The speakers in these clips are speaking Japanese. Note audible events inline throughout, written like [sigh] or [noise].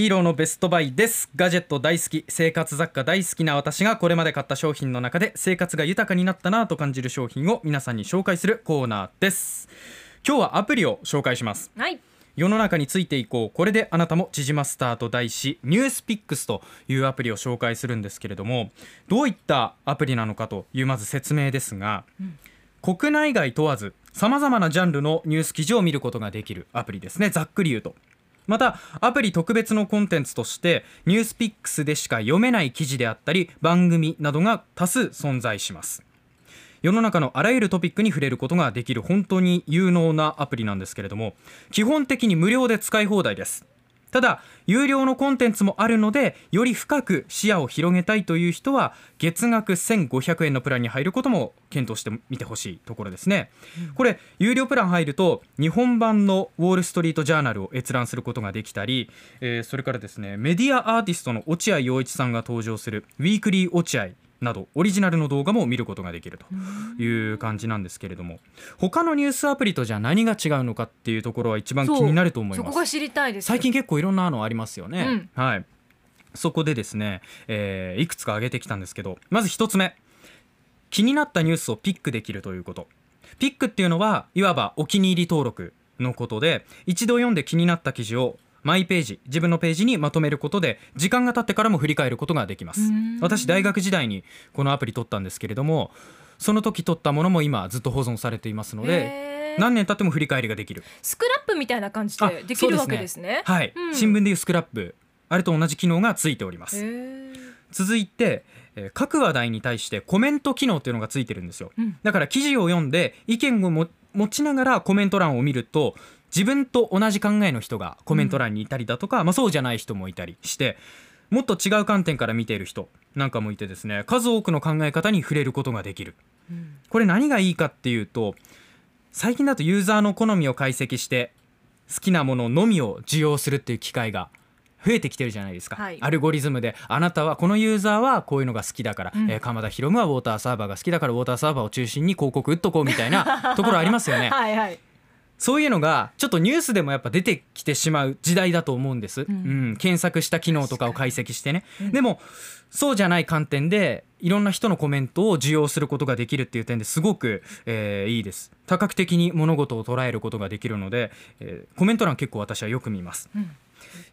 ヒーローのベストバイです。ガジェット大好き。生活雑貨大好きな私がこれまで買った商品の中で生活が豊かになったなと感じる商品を皆さんに紹介するコーナーです。今日はアプリを紹介します。はい。世の中についていこう。これであなたも縮まスターと題しニュースピックスというアプリを紹介するんですけれどもどういったアプリなのかというまず説明ですが、国内外問わずさまざまなジャンルのニュース記事を見ることができるアプリですね。ざっくり言うとまたアプリ特別のコンテンツとしてニュースピックスでしか読めない記事であったり番組などが多数存在します。世の中のあらゆるトピックに触れることができる本当に有能なアプリなんですけれども基本的に無料で使い放題です。ただ有料のコンテンツもあるのでより深く視野を広げたいという人は月額1500円のプランに入ることも検討してみてほしいところですね、これ有料プラン入ると日本版のウォール・ストリート・ジャーナルを閲覧することができたり、えーそれからですねメディアアーティストの落合陽一さんが登場するウィークリー落合などオリジナルの動画も見ることができるという感じなんですけれども他のニュースアプリとじゃあ何が違うのかっていうところは一番気になると思います。そこが知りたいです。最近結構いろんなのありますよね、はい。そこでですね、えーいくつか挙げてきたんですけどまず一つ目。気になったニュースをピックできるということ。ピックっていうのはいわばお気に入り登録のことで一度読んで気になった記事をマイページ自分のページにまとめることで時間が経ってからも振り返ることができます。うん。私大学時代にこのアプリ取ったんですけれどもその時取ったものも今ずっと保存されていますので何年経っても振り返りができる。スクラップみたいな感じあでできるわけですね。はい、うん。新聞でいうスクラップ。あれと同じ機能がついておりまへすー。続いて、えー各話題に対してコメント機能っていうのがついてるんですよ。うん。だから記事を読んで意見をも持ちながらコメント欄を見ると自分と同じ考えの人がコメント欄にいたりだとか、まあ、そうじゃない人もいたりしてもっと違う観点から見ている人なんかもいてですね数多くの考え方に触れることができる。うん。これ何がいいかっていうと最近だとユーザーの好みを解析して好きなもののみを受容するっていう機会が増えてきてるじゃないですか、はい。アルゴリズムであなたはこのユーザーはこういうのが好きだから、うん。えー鎌田博夢はウォーターサーバーが好きだからウォーターサーバーを中心に広告打っとこうみたいなところありますよね。[laughs] はいはいそういうのがちょっとニュースでもやっぱ出てきてしまう時代だと思うんです、ううん。ん検索した機能とかを解析してね、うん。でもそうじゃない観点でいろんな人のコメントを受容することができるっていう点ですごく、えーいいです。多角的に物事を捉えることができるので、えーコメント欄結構私はよく見ます。うん。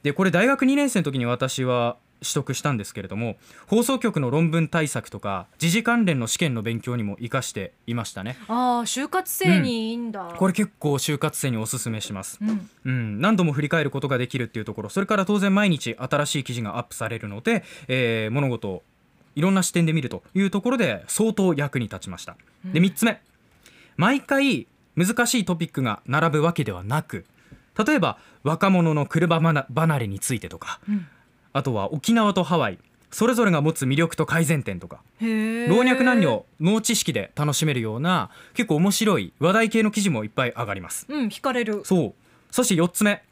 でこれ大学2年生の時に私は取得したんですけれども放送局の論文対策とか時事関連の試験の勉強にも活かしていましたね。ああ就活生にいいんだ。これ結構就活生におすすめします。うん。うん、何度も振り返ることができるっていうところ。それから当然毎日新しい記事がアップされるので、えー物事をいろんな視点で見るというところで相当役に立ちました。でうん。3つ目。毎回難しいトピックが並ぶわけではなく例えば若者の車離離れについてとかうんあとは沖縄とハワイ。それぞれが持つ魅力と改善点とか。老若男女脳知識で楽しめるような結構面白い話題系の記事もいっぱい上がります。うん惹かれる。そう。そして4つ目。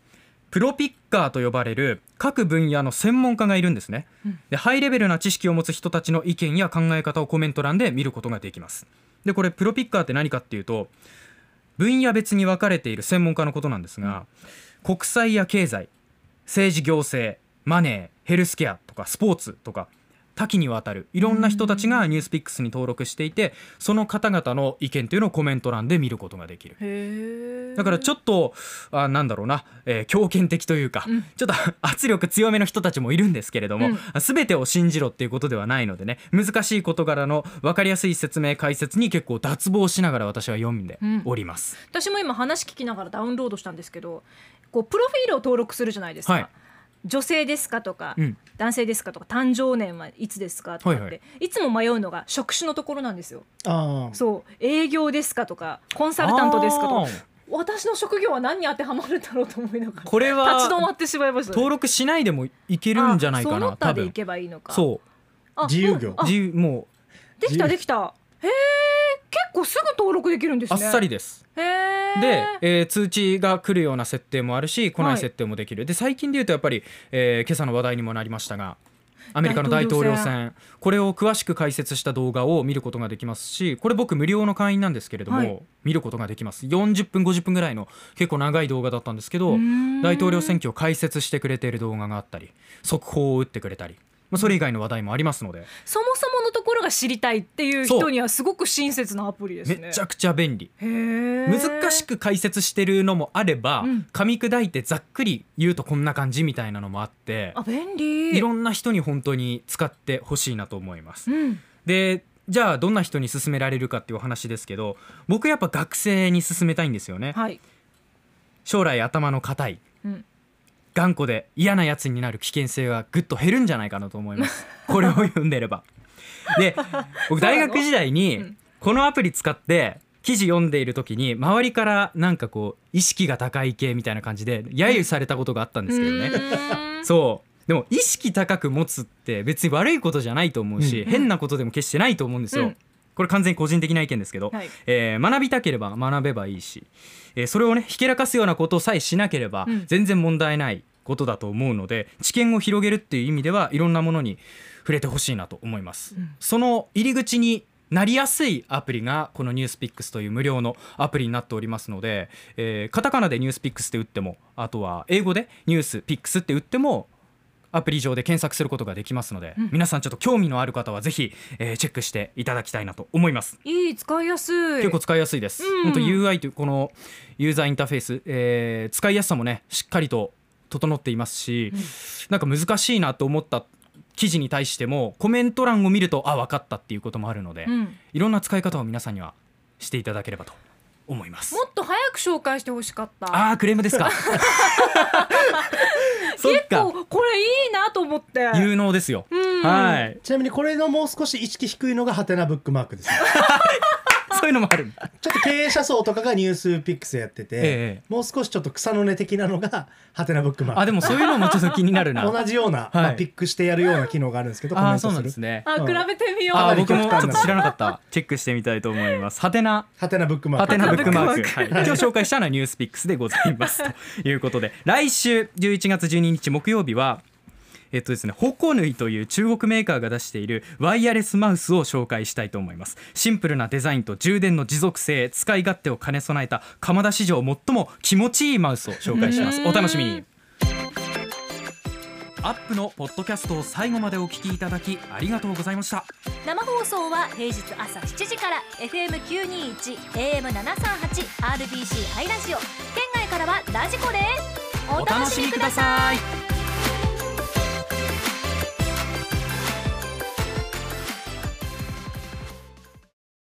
プロピッカーと呼ばれる各分野の専門家がいるんですね、うん。でハイレベルな知識を持つ人たちの意見や考え方をコメント欄で見ることができます。でこれプロピッカーって何かっていうと分野別に分かれている専門家のことなんですが、国際や経済政治行政マネーヘルスケアとかスポーツとか多岐にわたるいろんな人たちがニュースピックスに登録していてその方々の意見というのをコメント欄で見ることができる。だからちょっとあなんだろうな、えー強権的というか、うん。ちょっと [laughs] 圧力強めの人たちもいるんですけれども、う全てを信じろっていうことではないのでね難しい事柄の分かりやすい説明解説に結構脱帽しながら私は読んでおります。私も今話聞きながらダウンロードしたんですけどこうプロフィールを登録するじゃないですか、はい女性ですかとか、うん。男性ですかとか誕生年はいつですかとかって、はいい。つも迷うのが職種のところなんですよ。そう。営業ですかとかコンサルタントですかとか。私の職業は何に当てはまるんだろうと思いながらこれは立ち止まってしまいました、登録しないでもいけるんじゃないかな多分。他でいけばいいのか。そあ自由業。自由もできたできた。へえ結構すぐ登録できるんですね。うあっさりです。へえで、えー通知が来るような設定もあるし来なはいい設定もできる、で最近で言うとやっぱり、えー今朝の話題にもなりましたがアメリカの大統領選。これを詳しく解説した動画を見ることができますしこれ僕無料の会員なんですけれども、はい。見ることができます。40分50分ぐらいの結構長い動画だったんですけど大統領選挙を解説してくれている動画があったり速報を打ってくれたり、まあ、それ以外の話題もありますので。そもそものところが知りたいっていう人にはすごく親切なアプリですね。めちゃくちゃ便利。難しく解説してるのもあれば、うん。噛み砕いてざっくり言うとこんな感じみたいなのもあってあ便利。いろんな人に本当に使ってほしいなと思います。うん。でじゃあどんな人に勧められるかっていうお話ですけど僕やっぱ学生に勧めたいんですよね。はい、将来頭の固い。うん、頑固で嫌なやつになる危険性がぐっと減るんじゃないかなと思います。[laughs] これを読んでれば。で [laughs] 僕大学時代にうん。このアプリ使って記事読んでいる時に周りからなんかこう意識が高い系みたいな感じで揶揄されたことがあったんですけどね。[laughs] そう。でも意識高く持つって別に悪いことじゃないと思うし、うん。変なことでも決してないと思うんですよ、うんこれ完全に個人的な意見ですけど、はい。えー学びたければ学べばいいし、えーそれをねひけらかすようなことさえしなければうん。全然問題ないことだと思うので知見を広げるっていう意味ではいろんなものに触れてほしいなと思います、うん。その入り口になりやすいアプリがこのニュースピックスという無料のアプリになっておりますので、えーカタカナでニュースピックスって打ってもあとは英語でニュースピックスって打ってもアプリ上で検索することができますので、うん。皆さんちょっと興味のある方はぜひ、えーチェックしていただきたいなと思います。いい使いやすい。結構使いやすいです。うん。本当 UI というこのユーザーインターフェース、えー使いやすさもねしっかりと整っていますし、うん。なんか難しいなと思った記事に対してもコメント欄を見るとあ分かったっていうこともあるので、うん。いろんな使い方を皆さんにはしていただければと思いますも。っと早く紹介してほしかったあークレームですか？[laughs] 結か構これいいなと思って有能ですよ。うんはい。ちなみにこれのもう少し意識低いのがハテナブックマークです [laughs] のもあるんだ。ちょっと経営者層とかがニュースピックスやってて、ええ。もう少しちょっと草の根的なのがハテナブックマークあでもそういうのもちょっと気になるな。同じような、はい。まあ、ピックしてやるような機能があるんですけどあーそうなんですね。あ比べてみようあー僕もちょっと知らなかった。チェックしてみたいと思います。ハテナ。ハテナブックマーク。ハテナブックマーク、ブックマーはい、今日紹介したのはニュースピックスでございます。ということで来週11月12日木曜日はえっとですね、ホコヌイという中国メーカーが出しているワイヤレスマウスを紹介したいと思います。シンプルなデザインと充電の持続性使い勝手を兼ね備えた鎌田史上最も気持ちいいマウスを紹介します。お楽しみに。アップのポッドキャストを最後までお聞きいただきありがとうございました。生放送は平日朝7時から FM921 AM738 RBC ハイラジオ。県外からはラジコです。お楽しみください